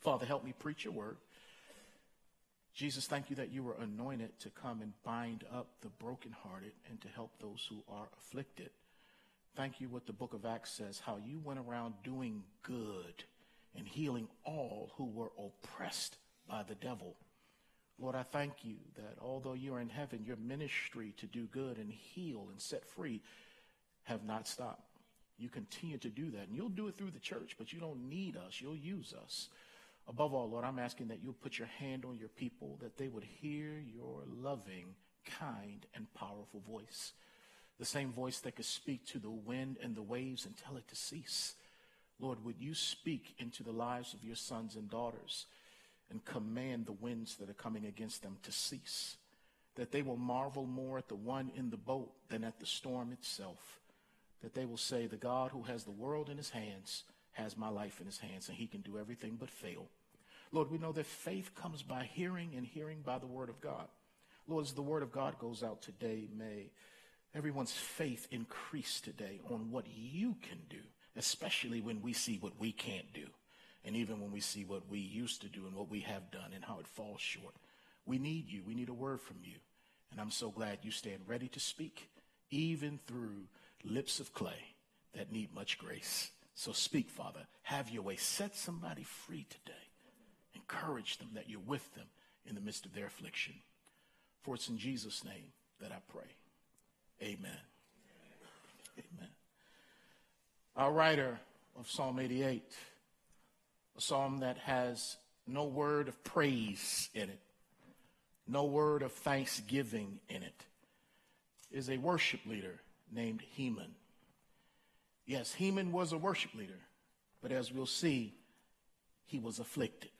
Father, help me preach your word. Jesus, thank you that you were anointed to come and bind up the brokenhearted and to help those who are afflicted. Thank you what the book of Acts says, how you went around doing good and healing all who were oppressed by the devil. Lord, I thank you that although you're in heaven, your ministry to do good and heal and set free have not stopped. You continue to do that. And you'll do it through the church, but you don't need us. You'll use us. Above all, Lord, I'm asking that you'll put your hand on your people, that they would hear your loving, kind, and powerful voice. The same voice that could speak to the wind and the waves and tell it to cease. Lord, would you speak into the lives of your sons and daughters and command the winds that are coming against them to cease? That they will marvel more at the one in the boat than at the storm itself that they will say, The God who has the world in his hands has my life in his hands, and he can do everything but fail. Lord, we know that faith comes by hearing, and hearing by the word of God. Lord, as the word of God goes out today, may everyone's faith increase today on what you can do, especially when we see what we can't do, and even when we see what we used to do and what we have done and how it falls short. We need you. We need a word from you. And I'm so glad you stand ready to speak, even through lips of clay that need much grace. So speak, Father. Have your way. Set somebody free today. Encourage them that you're with them in the midst of their affliction. For it's in Jesus' name that I pray. Amen. Amen. Our writer of Psalm 88, a psalm that has no word of praise in it, no word of thanksgiving in it, is a worship leader named Heman. Yes, Heman was a worship leader, but as we'll see, he was afflicted.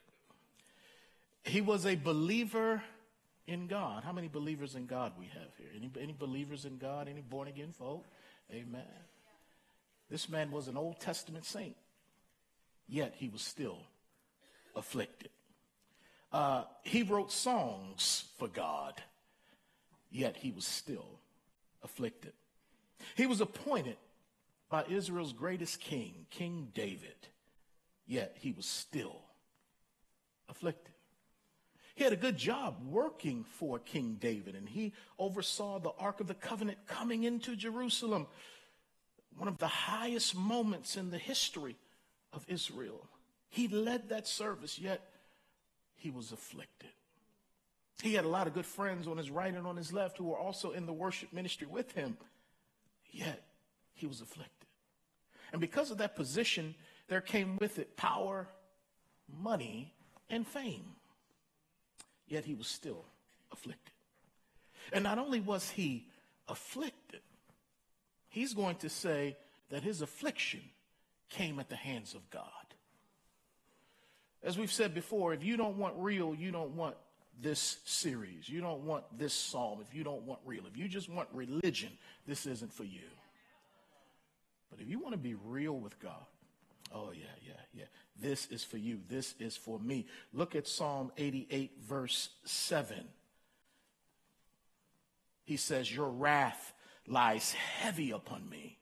He was a believer in God. How many believers in God we have here? Any, any believers in God? Any born again folk? Amen. This man was an Old Testament saint, yet he was still afflicted. Uh, he wrote songs for God, yet he was still afflicted. He was appointed by Israel's greatest king, King David, yet he was still afflicted. He had a good job working for King David, and he oversaw the Ark of the Covenant coming into Jerusalem, one of the highest moments in the history of Israel. He led that service, yet he was afflicted. He had a lot of good friends on his right and on his left who were also in the worship ministry with him yet he was afflicted. And because of that position, there came with it power, money, and fame. Yet he was still afflicted. And not only was he afflicted, he's going to say that his affliction came at the hands of God. As we've said before, if you don't want real, you don't want this series. You don't want this psalm if you don't want real. If you just want religion, this isn't for you. But if you want to be real with God, oh, yeah, yeah, yeah. This is for you. This is for me. Look at Psalm 88, verse 7. He says, Your wrath lies heavy upon me,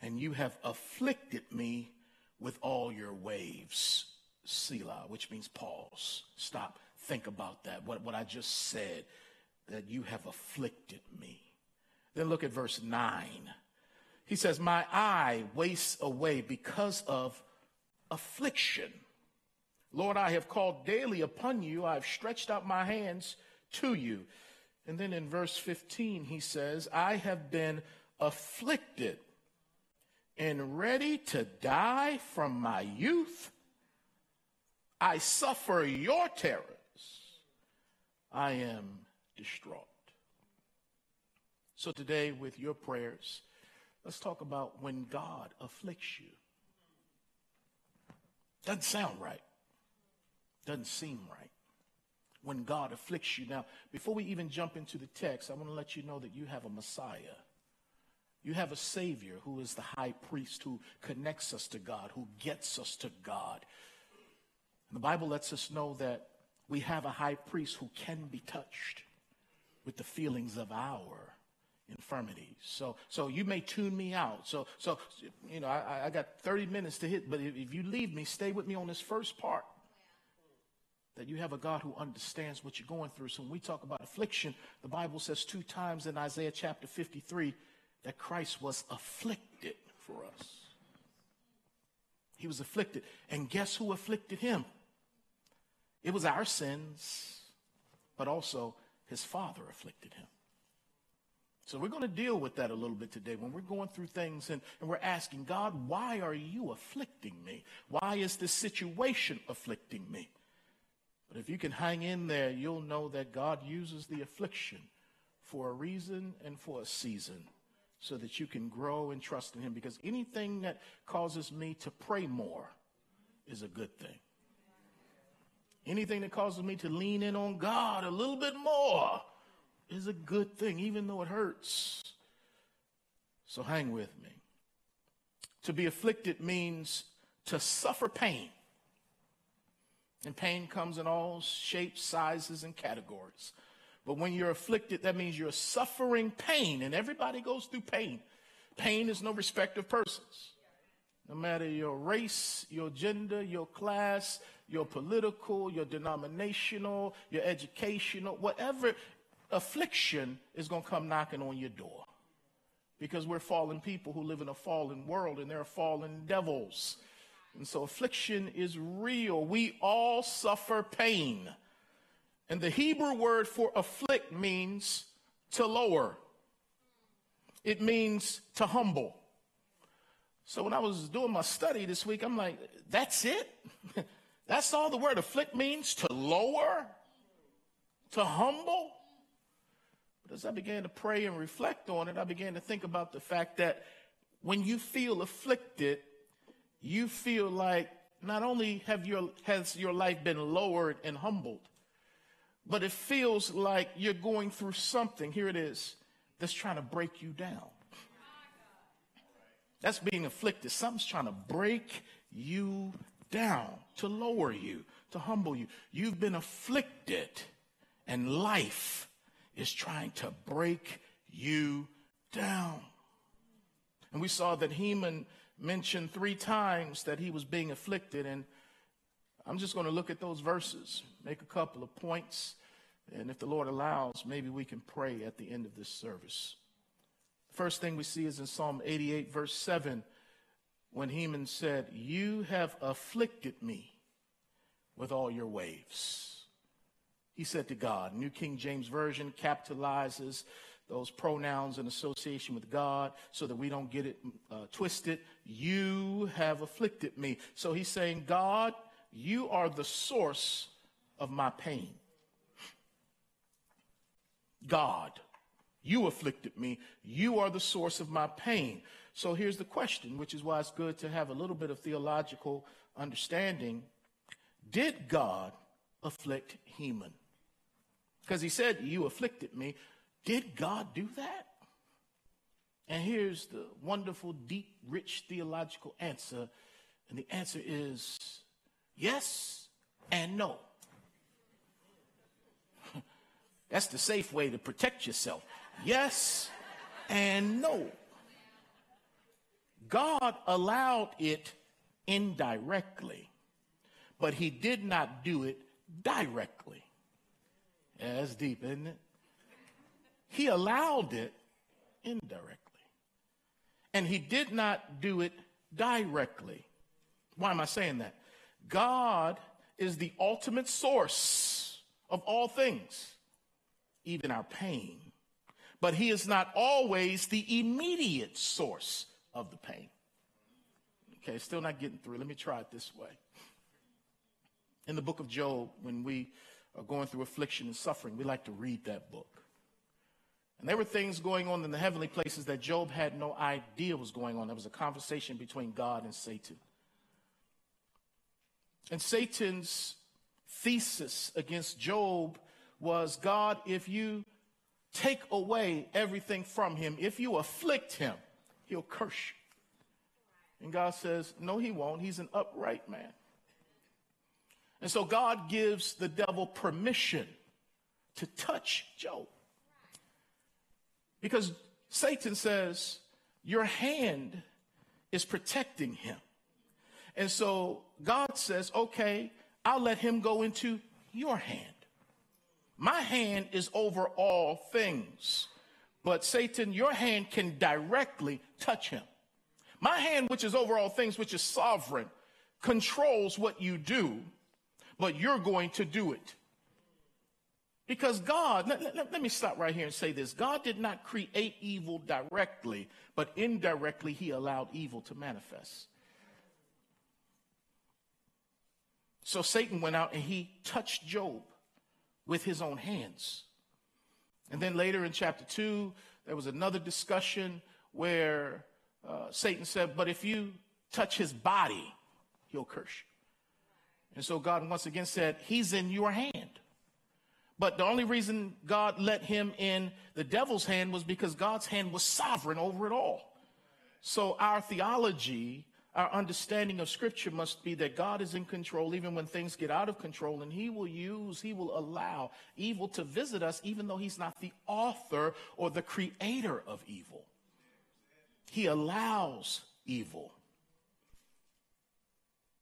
and you have afflicted me with all your waves. Selah, which means pause. Stop think about that, what, what I just said, that you have afflicted me. Then look at verse 9. He says, My eye wastes away because of affliction. Lord, I have called daily upon you. I've stretched out my hands to you. And then in verse 15, he says, I have been afflicted and ready to die from my youth. I suffer your terrors. I am distraught. So today, with your prayers, let's talk about when God afflicts you. Doesn't sound right. Doesn't seem right. When God afflicts you. Now, before we even jump into the text, I want to let you know that you have a Messiah. You have a Savior who is the high priest who connects us to God, who gets us to God. And the Bible lets us know that we have a high priest who can be touched with the feelings of our infirmities. So, so you may tune me out. So, so you know, I, I got 30 minutes to hit, but if, if you leave me, stay with me on this first part. that you have a God who understands what you're going through. So when we talk about affliction, the Bible says two times in Isaiah chapter 53 that Christ was afflicted for us. He was afflicted. And guess who afflicted him? It was our sins, but also his Father afflicted him. So we're going to deal with that a little bit today when we're going through things and, and we're asking, God, why are you afflicting me? Why is this situation afflicting me? But if you can hang in there, you'll know that God uses the affliction for a reason and for a season so that you can grow and trust in Him. Because anything that causes me to pray more is a good thing. Anything that causes me to lean in on God a little bit more is a good thing, even though it hurts. So hang with me. To be afflicted means to suffer pain. And pain comes in all shapes, sizes, and categories. But when you're afflicted, that means you're suffering pain, and everybody goes through pain. Pain is no respect of persons. No matter your race, your gender, your class, your political, your denominational, your educational, whatever affliction is going to come knocking on your door. Because we're fallen people who live in a fallen world and there are fallen devils. And so affliction is real. We all suffer pain. And the Hebrew word for afflict means to lower, it means to humble. So when I was doing my study this week, I'm like, that's it? that's all the word afflict means? To lower? To humble? But as I began to pray and reflect on it, I began to think about the fact that when you feel afflicted, you feel like not only have your, has your life been lowered and humbled, but it feels like you're going through something, here it is, that's trying to break you down. That's being afflicted. Something's trying to break you down, to lower you, to humble you. You've been afflicted, and life is trying to break you down. And we saw that Heman mentioned three times that he was being afflicted. And I'm just going to look at those verses, make a couple of points. And if the Lord allows, maybe we can pray at the end of this service. First thing we see is in Psalm 88, verse 7, when Heman said, You have afflicted me with all your waves. He said to God. New King James Version capitalizes those pronouns in association with God so that we don't get it uh, twisted. You have afflicted me. So he's saying, God, you are the source of my pain. God, you afflicted me. You are the source of my pain. So here's the question, which is why it's good to have a little bit of theological understanding. Did God afflict Heman? Because he said, You afflicted me. Did God do that? And here's the wonderful, deep, rich theological answer. And the answer is yes and no. That's the safe way to protect yourself. Yes and no. God allowed it indirectly, but he did not do it directly. Yeah, that's deep, isn't it? He allowed it indirectly. And he did not do it directly. Why am I saying that? God is the ultimate source of all things, even our pain. But he is not always the immediate source of the pain. Okay, still not getting through. Let me try it this way. In the book of Job, when we are going through affliction and suffering, we like to read that book. And there were things going on in the heavenly places that Job had no idea was going on. There was a conversation between God and Satan. And Satan's thesis against Job was God, if you take away everything from him, if you afflict him, he'll curse you. And God says, No, he won't. He's an upright man. And so God gives the devil permission to touch Job. Because Satan says, Your hand is protecting him. And so God says, Okay, I'll let him go into your hand. My hand is over all things. But Satan, your hand can directly touch him. My hand, which is over all things, which is sovereign, controls what you do, but you're going to do it. Because God, let, let, let, me stop right here and say this God did not create evil directly, but indirectly, He allowed evil to manifest. So Satan went out and he touched Job with his own hands. And then later in chapter 2, there was another discussion where uh, Satan said, But if you touch his body, he'll curse you. And so God once again said, He's in your hand. But the only reason God let him in the devil's hand was because God's hand was sovereign over it all. So our theology, our understanding of scripture must be that God is in control even when things get out of control and he will use, he will allow evil to visit us even though he's not the author or the creator of evil. He allows evil.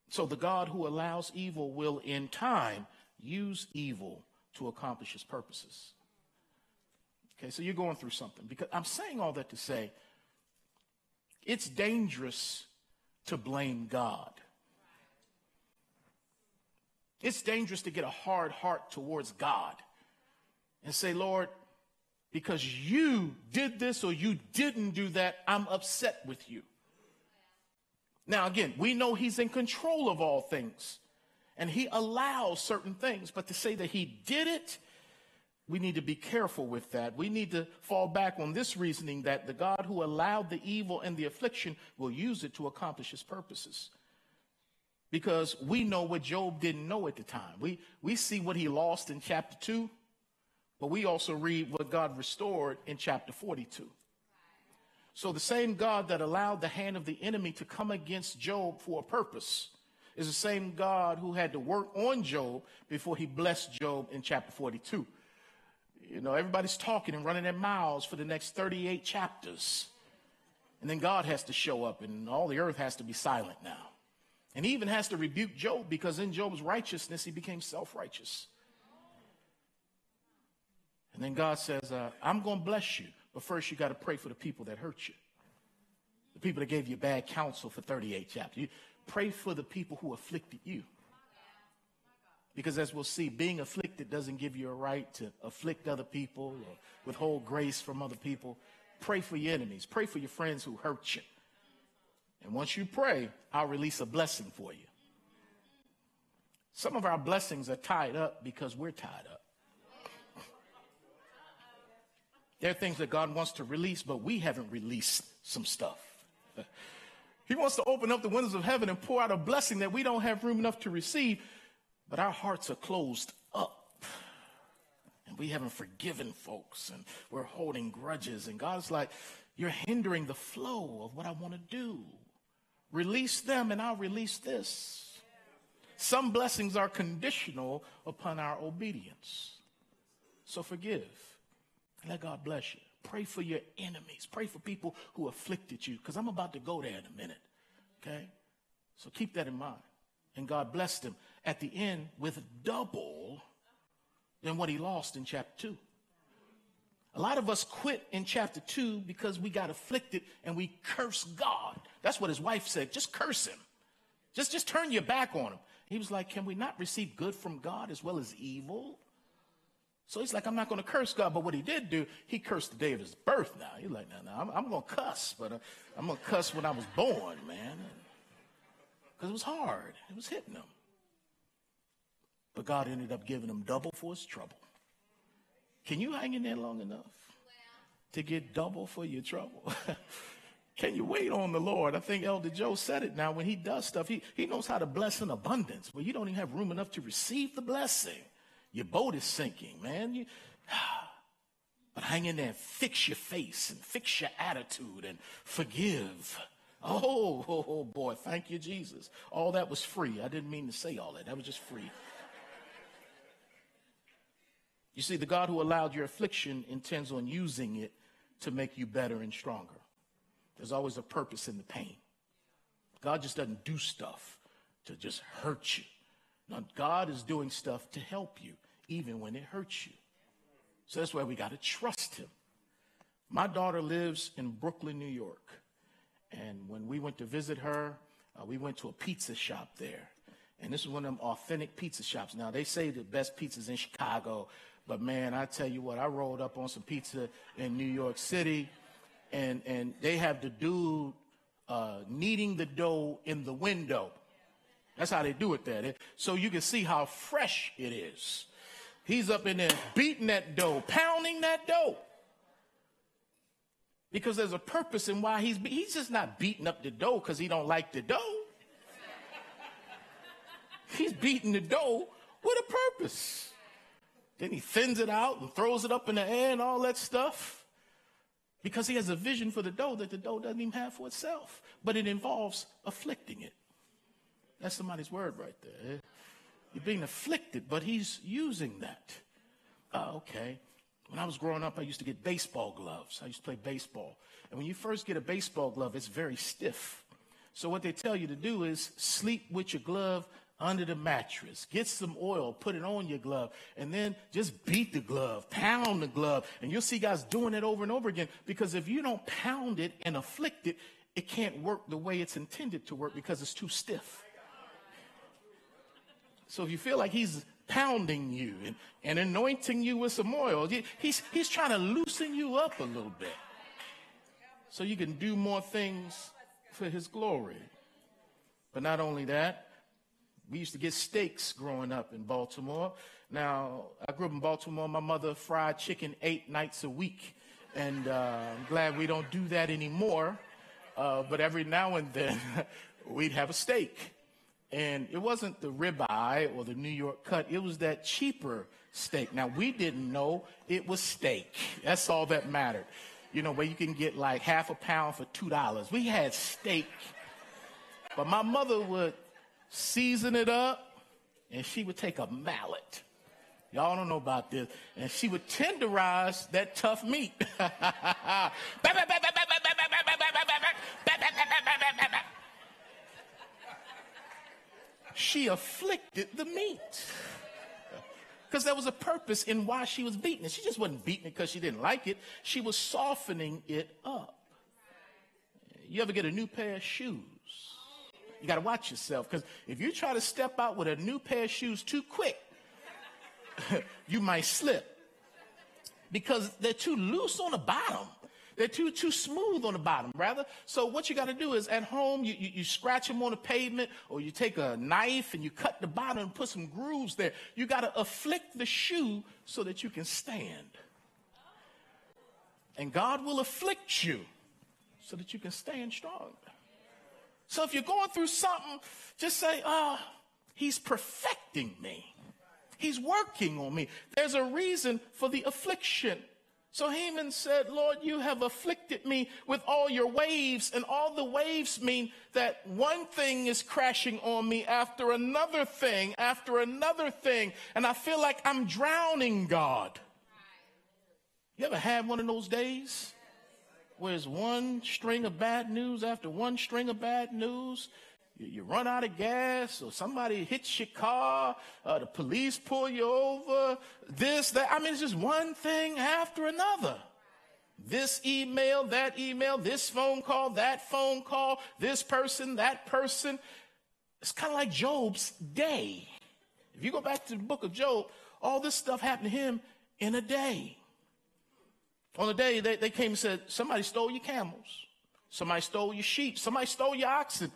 So the God who allows evil will in time use evil to accomplish his purposes. Okay, so you're going through something. Because I'm saying all that to say it's dangerous to blame God. It's dangerous to get a hard heart towards God and say, Lord, because you did this or you didn't do that, I'm upset with you. Now, again, we know He's in control of all things and he allows certain things. But to say that he did it, we need to be careful with that. We need to fall back on this reasoning that the God who allowed the evil and the affliction will use it to accomplish his purposes. Because we know what Job didn't know at the time. We, we see what he lost in chapter 2, but we also read what God restored in chapter 42. So the same God that allowed the hand of the enemy to come against Job for a purpose is the same God who had to work on Job before he blessed Job in chapter 42. You know, everybody's talking and running their mouths for the next 38 chapters. And then God has to show up, and all the earth has to be silent now. And he even has to rebuke Job because in Job's righteousness, he became self righteous. And then God says, uh, I'm going to bless you, but first you got to pray for the people that hurt you. The people that gave you bad counsel for 38 chapters. You, Pray for the people who afflicted you. Because as we'll see, being afflicted doesn't give you a right to afflict other people or withhold grace from other people. Pray for your enemies. Pray for your friends who hurt you. And once you pray, I'll release a blessing for you. Some of our blessings are tied up because we're tied up. There are things that God wants to release, but we haven't released some stuff. He wants to open up the windows of heaven and pour out a blessing that we don't have room enough to receive, but our hearts are closed up. And we haven't forgiven folks and we're holding grudges. And God's like, You're hindering the flow of what I want to do. Release them and I'll release this. Some blessings are conditional upon our obedience. So forgive let God bless you. Pray for your enemies. Pray for people who afflicted you, because I'm about to go there in a minute. Okay? So keep that in mind. And God blessed him at the end with double than what he lost in chapter 2. A lot of us quit in chapter 2 because we got afflicted and we curse God. That's what his wife said. Just curse him. Just, just turn your back on him. He was like, Can we not receive good from God as well as evil? So he's like, I'm not going to curse God. But what he did do, he cursed the day of his birth now. He's like, no, no, I'm, I'm going to cuss, but uh, I'm going to cuss when I was born, man. Because it was hard. It was hitting him. But God ended up giving him double for his trouble. Can you hang in there long enough to get double for your trouble? Can you wait on the Lord? I think Elder Joe said it now. When he does stuff, he, he knows how to bless in abundance, but you don't even have room enough to receive the blessing. Your boat is sinking, man. You, but hang in there and fix your face and fix your attitude and forgive. Oh, oh, oh, boy, thank you, Jesus. All that was free. I didn't mean to say all that. That was just free. You see, the God who allowed your affliction intends on using it to make you better and stronger. There's always a purpose in the pain. God just doesn't do stuff to just hurt you. God is doing stuff to help you, even when it hurts you. So that's why we got to trust Him. My daughter lives in Brooklyn, New York. And when we went to visit her, uh, we went to a pizza shop there. And this is one of them authentic pizza shops. Now, they say the best pizzas in Chicago, but man, I tell you what, I rolled up on some pizza in New York City, and, and they have the dude uh, kneading the dough in the window. That's how they do it there. So you can see how fresh it is. He's up in there beating that dough, pounding that dough. Because there's a purpose in why he's he's just not beating up the dough because he don't like the dough. he's beating the dough with a purpose. Then he thins it out and throws it up in the air and all that stuff. Because he has a vision for the dough that the dough doesn't even have for itself. But it involves afflicting it. That's somebody's word right there. Eh? You're being afflicted, but he's using that. Uh, okay. When I was growing up, I used to get baseball gloves. I used to play baseball. And when you first get a baseball glove, it's very stiff. So what they tell you to do is sleep with your glove under the mattress. Get some oil, put it on your glove, and then just beat the glove, pound the glove. And you'll see guys doing it over and over again because if you don't pound it and afflict it, it can't work the way it's intended to work because it's too stiff. So if you feel like he's pounding you and, and anointing you with some oil. He's, he's trying to loosen you up a little bit so you can do more things for his glory. But not only that, we used to get steaks growing up in Baltimore. Now, I grew up in Baltimore. My mother fried chicken eight nights a week. And uh, I'm glad we don't do that anymore. Uh, but every now and then, we'd have a steak. And it wasn't the ribeye or the New York cut, it was that cheaper steak. Now, we didn't know it was steak. That's all that mattered. You know, where you can get like half a pound for $2. We had steak. But my mother would season it up and she would take a mallet. Y'all don't know about this. And she would tenderize that tough meat. she afflicted the meat. Because there was a purpose in why she was beating it. She just wasn't beating it because she didn't like it, she was softening it up. You ever get a new pair of shoes? You got to watch yourself because if you try to step out with a new pair of shoes too quick, you might slip because they're too loose on the bottom. They're too too smooth on the bottom, rather. So what you got to do is at home you, you, you scratch them on the pavement, or you take a knife and you cut the bottom and put some grooves there. You got to afflict the shoe so that you can stand. And God will afflict you so that you can stand strong. So if you're going through something, just say, "Ah, oh, He's perfecting me. He's working on me. There's a reason for the affliction." So Heman said, Lord, you have afflicted me with all your waves. And all the waves mean that one thing is crashing on me after another thing, after another thing. And I feel like I'm drowning, God. You ever had one of those days? Where it's one string of bad news after one string of bad news? You, run out of gas, or somebody hits your car, uh, the police pull you over, this, that. I mean, it's just one thing after another. This email, that email, this phone call, that phone call, this person, that person. It's kind of like Job's day. If you go back to the book of Job, all this stuff happened to him in a day. On a day, they, they came and said, Somebody stole your camels. Somebody stole your sheep. Somebody stole your oxen.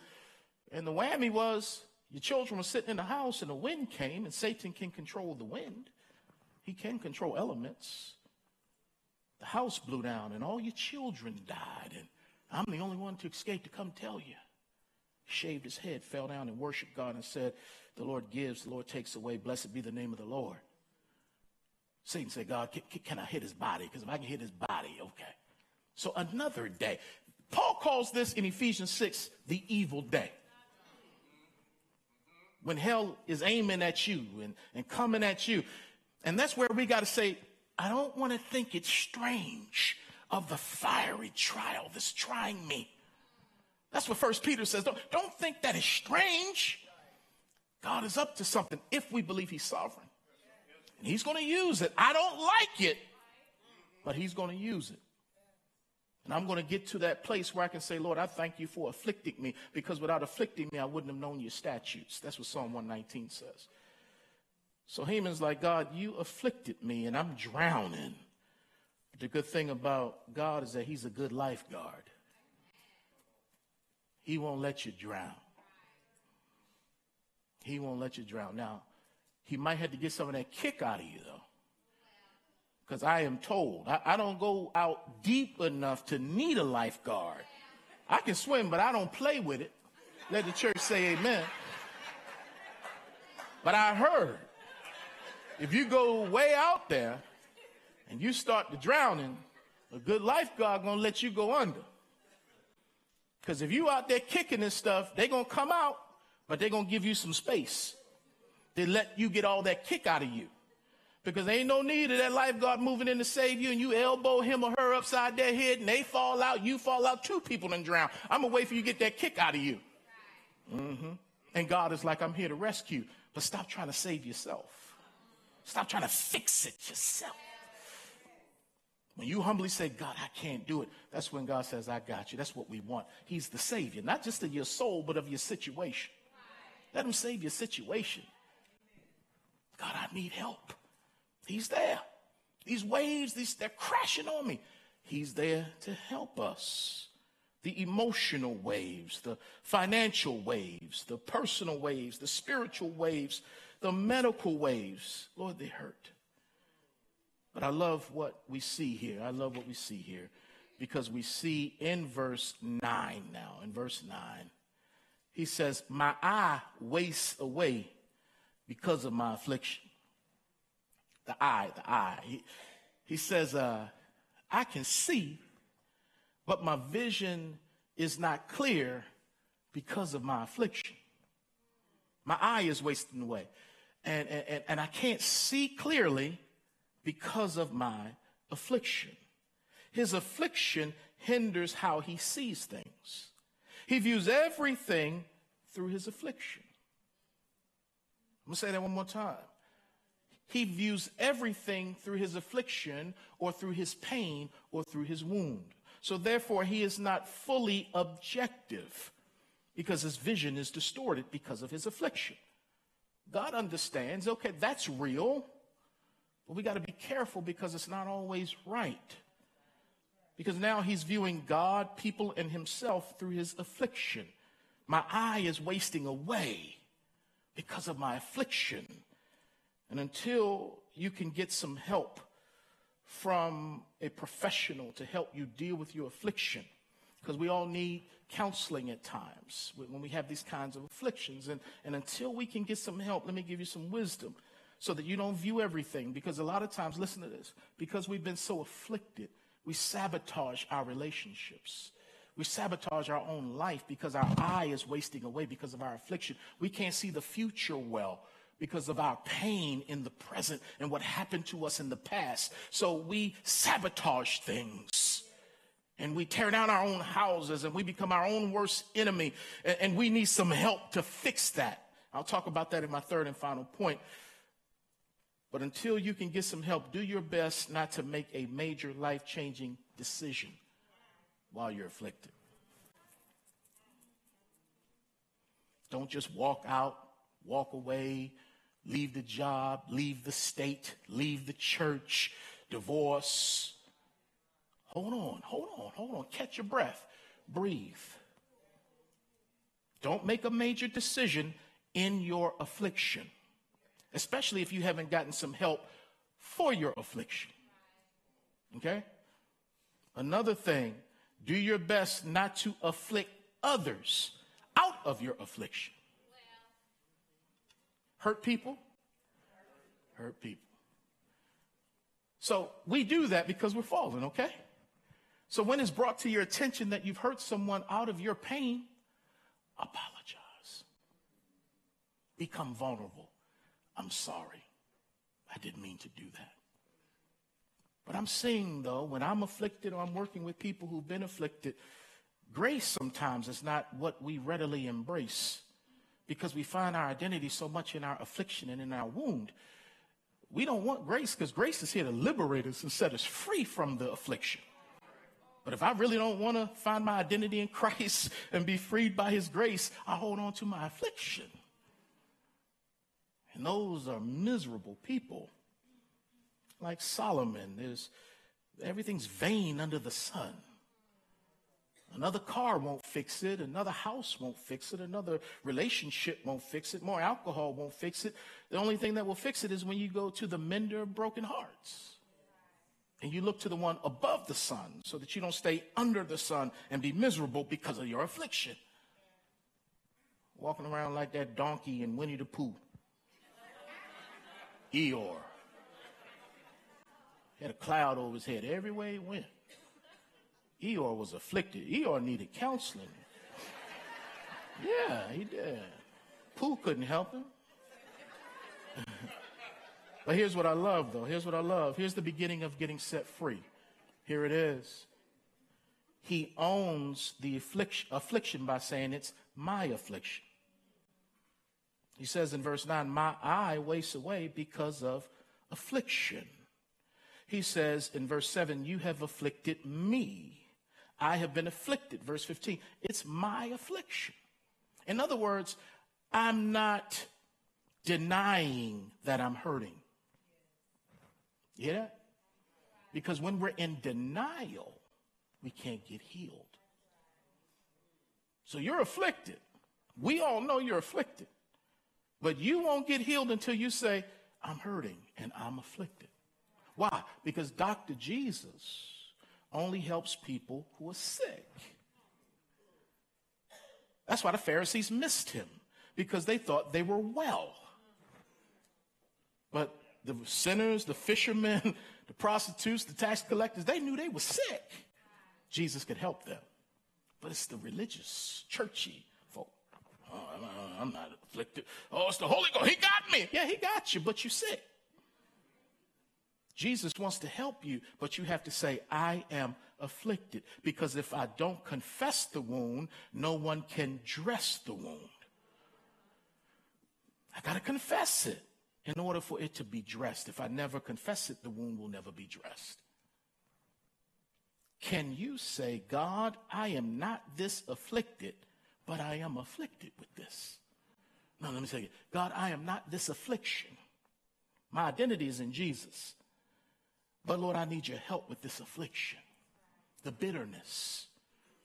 And the whammy was your children were sitting in the house and the wind came, and Satan can control the wind. He can control elements. The house blew down and all your children died, and I'm the only one to escape to come tell you. He shaved his head, fell down and worshiped God and said, The Lord gives, the Lord takes away. Blessed be the name of the Lord. Satan said, God, can, can I hit his body? Because if I can hit his body, okay. So another day. Paul calls this in Ephesians 6 the evil day when hell is aiming at you and, and coming at you. And that's where we got to say, I don't want to think it's strange of the fiery trial that's trying me. That's what First Peter says. Don't, don't think that is strange. God is up to something if we believe He's sovereign. And He's going to use it. I don't like it, but He's going to use it. And I'm going to get to that place where I can say, Lord, I thank you for afflicting me because without afflicting me, I wouldn't have known your statutes. That's what Psalm 119 says. So Heman's like, God, you afflicted me and I'm drowning. But the good thing about God is that he's a good lifeguard. He won't let you drown. He won't let you drown. Now, he might have to get some of that kick out of you, though. Because I am told, I, I, don't go out deep enough to need a lifeguard. I can swim, but I don't play with it. Let the church say amen. But I heard if you go way out there and you start to drowning, a good lifeguard gonna let you go under. Because if you out there kicking this stuff, they're going to come out, but they're going to give you some space. They let you get all that kick out of you. Because there ain't no need of that lifeguard moving in to save you and you elbow him or her upside their head and they fall out, you fall out, two people and drown. I'm going to wait for you to get that kick out of you. Mm-hmm. And God is like, I'm here to rescue. But stop trying to save yourself. Stop trying to fix it yourself. When you humbly say, God, I can't do it, that's when God says, I got you. That's what we want. He's the Savior, not just of your soul, but of your situation. Let Him save your situation. God, I need help. He's there. These waves, these, they're crashing on me. He's there to help us. The emotional waves, the financial waves, the personal waves, the spiritual waves, the medical waves. Lord, they hurt. But I love what we see here. I love what we see here because we see in verse 9 now, in verse 9, he says, My eye wastes away because of my affliction. The eye, the eye. He, he says, uh, I can see, but my vision is not clear because of my affliction. My eye is wasting away. And, and, and I can't see clearly because of my affliction. His affliction hinders how he sees things. He views everything through his affliction. I'm going to say that one more time. He views everything through his affliction or through his pain or through his wound. So therefore, he is not fully objective because his vision is distorted because of his affliction. God understands, okay, that's real. But we got to be careful because it's not always right. Because now he's viewing God, people, and himself through his affliction. My eye is wasting away because of my affliction. And until you can get some help from a professional to help you deal with your affliction, because we all need counseling at times when we have these kinds of afflictions. And, and until we can get some help, let me give you some wisdom so that you don't view everything. Because a lot of times, listen to this, because we've been so afflicted, we sabotage our relationships. We sabotage our own life because our eye is wasting away because of our affliction. We can't see the future well because of our pain in the present and what happened to us in the past. So we sabotage things and we tear down our own houses and we become our own worst enemy. And we need some help to fix that. I'll talk about that in my third and final point. But until you can get some help, do your best not to make a major life changing decision while you're afflicted. Don't just walk out, walk away, leave the job, leave the state, leave the church, divorce. Hold on, hold on, hold on. Catch your breath. Breathe. Don't make a major decision in your affliction especially if you haven't gotten some help for your affliction. Okay? Another thing, do your best not to afflict others out of your affliction. Hurt people? Hurt people. So we do that because we're fallen, okay? So when it's brought to your attention that you've hurt someone out of your pain, apologize. Become vulnerable. I'm sorry. I didn't mean to do that. But I'm saying, though, when I'm afflicted or I'm working with people who've been afflicted, grace sometimes is not what we readily embrace because we find our identity so much in our affliction and in our wound. We don't want grace because grace is here to liberate us and set us free from the affliction. But if I really don't want to find my identity in Christ and be freed by his grace, I hold on to my affliction. And those are miserable people. Like Solomon, there's everything's vain under the sun. Another car won't fix it. Another house won't fix it. Another relationship won't fix it. More alcohol won't fix it. The only thing that will fix it is when you go to the mender of broken hearts. And you look to the one above the sun so that you don't stay under the sun and be miserable because of your affliction. Walking around like that donkey in Winnie the Pooh. Eeyore. Had a cloud over his head everywhere he went. Eeyore was afflicted. Eeyore needed counseling. Yeah, he did. Pooh couldn't help him. but here's what I love, though. Here's what I love. Here's the beginning of getting set free. Here it is. He owns the affliction, affliction by saying it's my affliction. He says in verse 9, My eye wastes away because of affliction. He says in verse 7, You have afflicted me. I have been afflicted. Verse 15, it's my affliction. In other words, I'm not denying that I'm hurting. Yeah? Because when we're in denial, we can't get healed. So you're afflicted. We all know you're afflicted. But you won't get healed until you say, I'm hurting and I'm afflicted. Why? Because Dr. Jesus only helps people who are sick. That's why the Pharisees missed him, because they thought they were well. But the sinners, the fishermen, the prostitutes, the tax collectors, they knew they were sick. Jesus could help them. But it's the religious, churchy folk. Oh, I'm not afflicted. Oh, it's the Holy Ghost. He got me. Yeah, he got you, but you're sick. Jesus wants to help you, but you have to say, I am afflicted. Because if I don't confess the wound, no one can dress the wound. I got to confess it in order for it to be dressed. If I never confess it, the wound will never be dressed. Can you say, God, I am not this afflicted, but I am afflicted with this? No, let me say it. God, I am not this affliction. My identity is in Jesus. But Lord, I need your help with this affliction, the bitterness,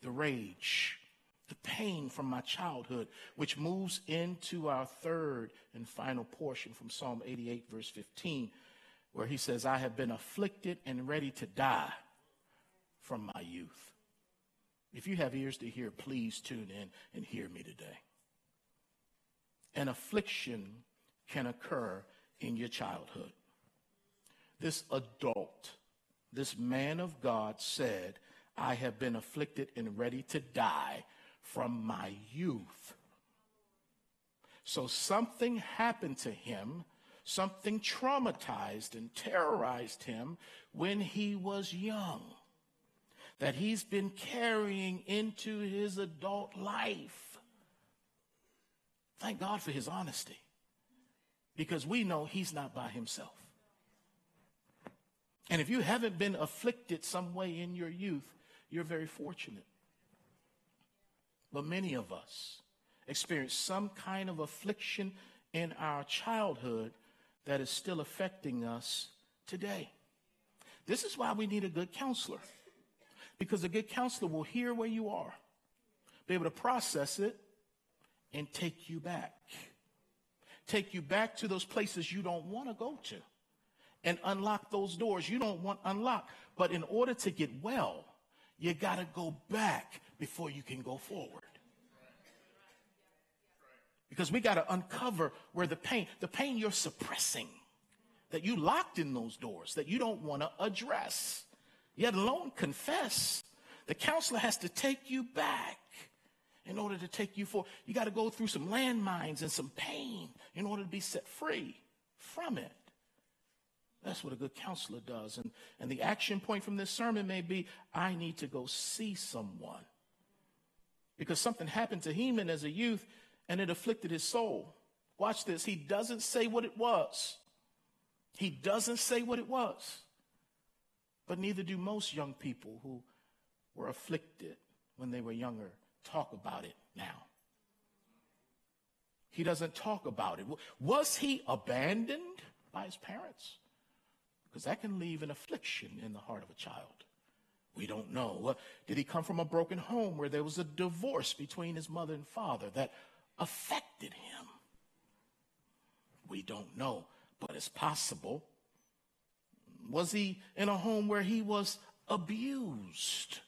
the rage, the pain from my childhood, which moves into our third and final portion from Psalm 88, verse 15, where he says, I have been afflicted and ready to die from my youth. If you have ears to hear, please tune in and hear me today. An affliction can occur in your childhood this adult, this man of God said, I have been afflicted and ready to die from my youth. So something happened to him, something traumatized and terrorized him when he was young that he's been carrying into his adult life. Thank God for his honesty because we know he's not by himself. And if you haven't been afflicted some way in your youth, you're very fortunate. But many of us experience some kind of affliction in our childhood that is still affecting us today. This is why we need a good counselor. Because a good counselor will hear where you are, be able to process it, and take you back. Take you back to those places you don't want to go to and unlock those doors you don't want unlocked. But in order to get well, you got to go back before you can go forward. Because we got to uncover where the pain, the pain you're suppressing, that you locked in those doors, that you don't want to address, yet alone confess. The counselor has to take you back in order to take you forward. You got to go through some landmines and some pain in order to be set free from it. That's what a good counselor does. And, and the action point from this sermon may be I need to go see someone. Because something happened to Heman as a youth, and it afflicted his soul. Watch this. He doesn't say what it was. He doesn't say what it was. But neither do most young people who were afflicted when they were younger talk about it now. He doesn't talk about it. Was he abandoned by his parents? Because that can leave an affliction in the heart of a child. We don't know. Uh, did he come from a broken home where there was a divorce between his mother and father that affected him? We don't know, but it's possible. Was he in a home where he was abused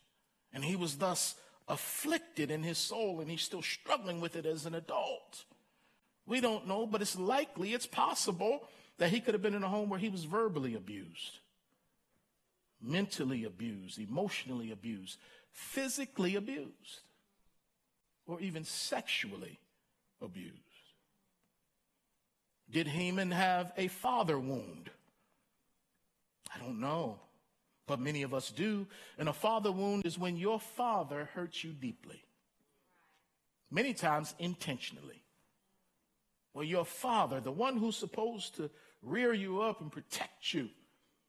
and he was thus afflicted in his soul and he's still struggling with it as an adult? We don't know, but it's likely, it's possible that he could have been in a home where he was verbally abused, mentally abused, emotionally abused, physically abused, or even sexually abused. Did Heman have a father wound? I don't know, but many of us do. And a father wound is when your father hurts you deeply, many times intentionally. Well, your father, the one who's supposed to rear you up and protect you,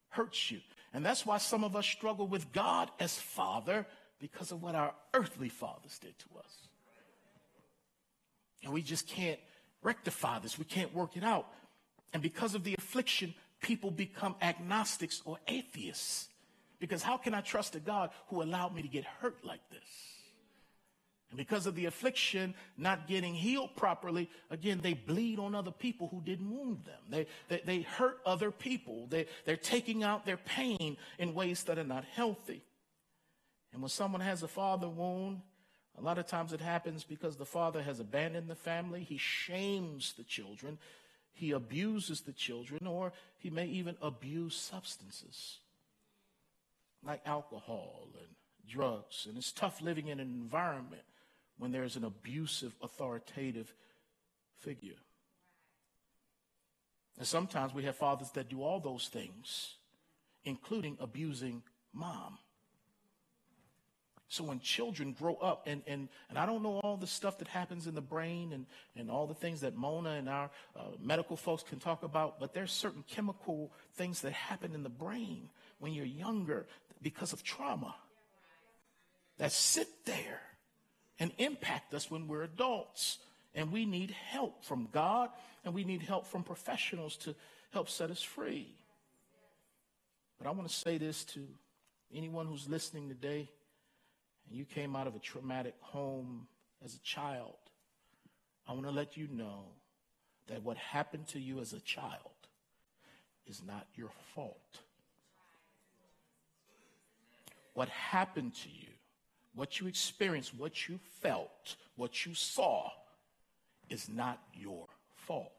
hurts you. And that's why some of us struggle with God as Father because of what our earthly fathers did to us. And we just can't rectify this. We can't work it out. And because of the affliction, people become agnostics or atheists. Because how can I trust a God who allowed me to get hurt like this? And because of the affliction not getting healed properly, again, they bleed on other people who didn't wound them. They, they, they hurt other people. They, they're taking out their pain in ways that are not healthy. And when someone has a father wound, a lot of times it happens because the father has abandoned the family. He shames the children. He abuses the children, or he may even abuse substances like alcohol and drugs. And it's tough living in an environment when there's an abusive, authoritative figure. And sometimes we have fathers that do all those things, including abusing mom. So when children grow up, and, and, and I don't know all the stuff that happens in the brain and, and all the things that Mona and our uh, medical folks can talk about, but there's certain chemical things that happen in the brain when you're younger because of trauma that sit there and impact us when we're adults. And we need help from God and we need help from professionals to help set us free. But I want to say this to anyone who's listening today and you came out of a traumatic home as a child. I want to let you know that what happened to you as a child is not your fault. What happened to you what you experienced, what you felt, what you saw is not your fault.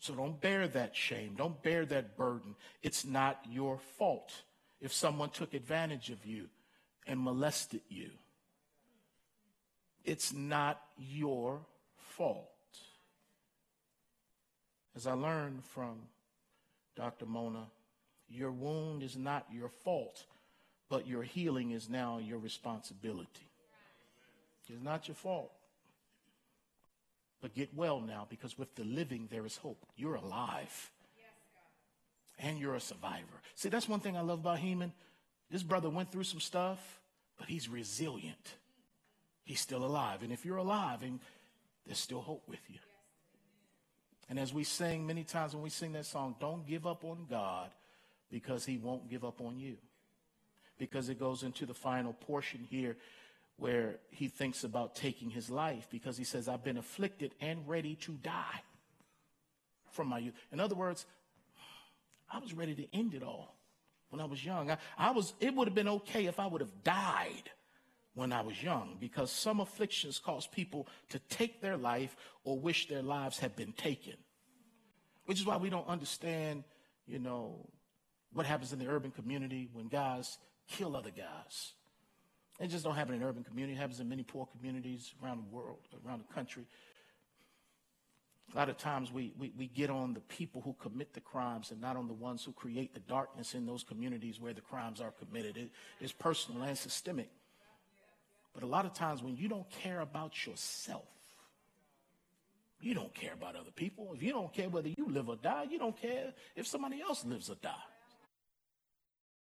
So don't bear that shame. Don't bear that burden. It's not your fault if someone took advantage of you and molested you. It's not your fault. As I learned from Dr. Mona, your wound is not your fault but your healing is now your responsibility. It's not your fault. But get well now because with the living there is hope. You're alive. and you're a survivor. See, that's one thing I love about Heman. This brother went through some stuff, but he's resilient. He's still alive. And if you're alive, and there's still hope with you. And as we sing many times when we sing that song, don't give up on God because he won't give up on you because it goes into the final portion here where he thinks about taking his life because he says, I've been afflicted and ready to die from my youth. In other words, I was ready to end it all when I was young. I, I was, it would have been okay if I would have died when I was young because some afflictions cause people to take their life or wish their lives had been taken. Which is why we don't understand, you know, what happens in the urban community when guys kill other guys. It just don't happen in urban community. It happens in many poor communities around the world, around the country. A lot of times we, we, we get on the people who commit the crimes and not on the ones who create the darkness in those communities where the crimes are committed. It is personal and systemic. But a lot of times when you don't care about yourself, you don't care about other people. If you don't care whether you live or die, you don't care if somebody else lives or die.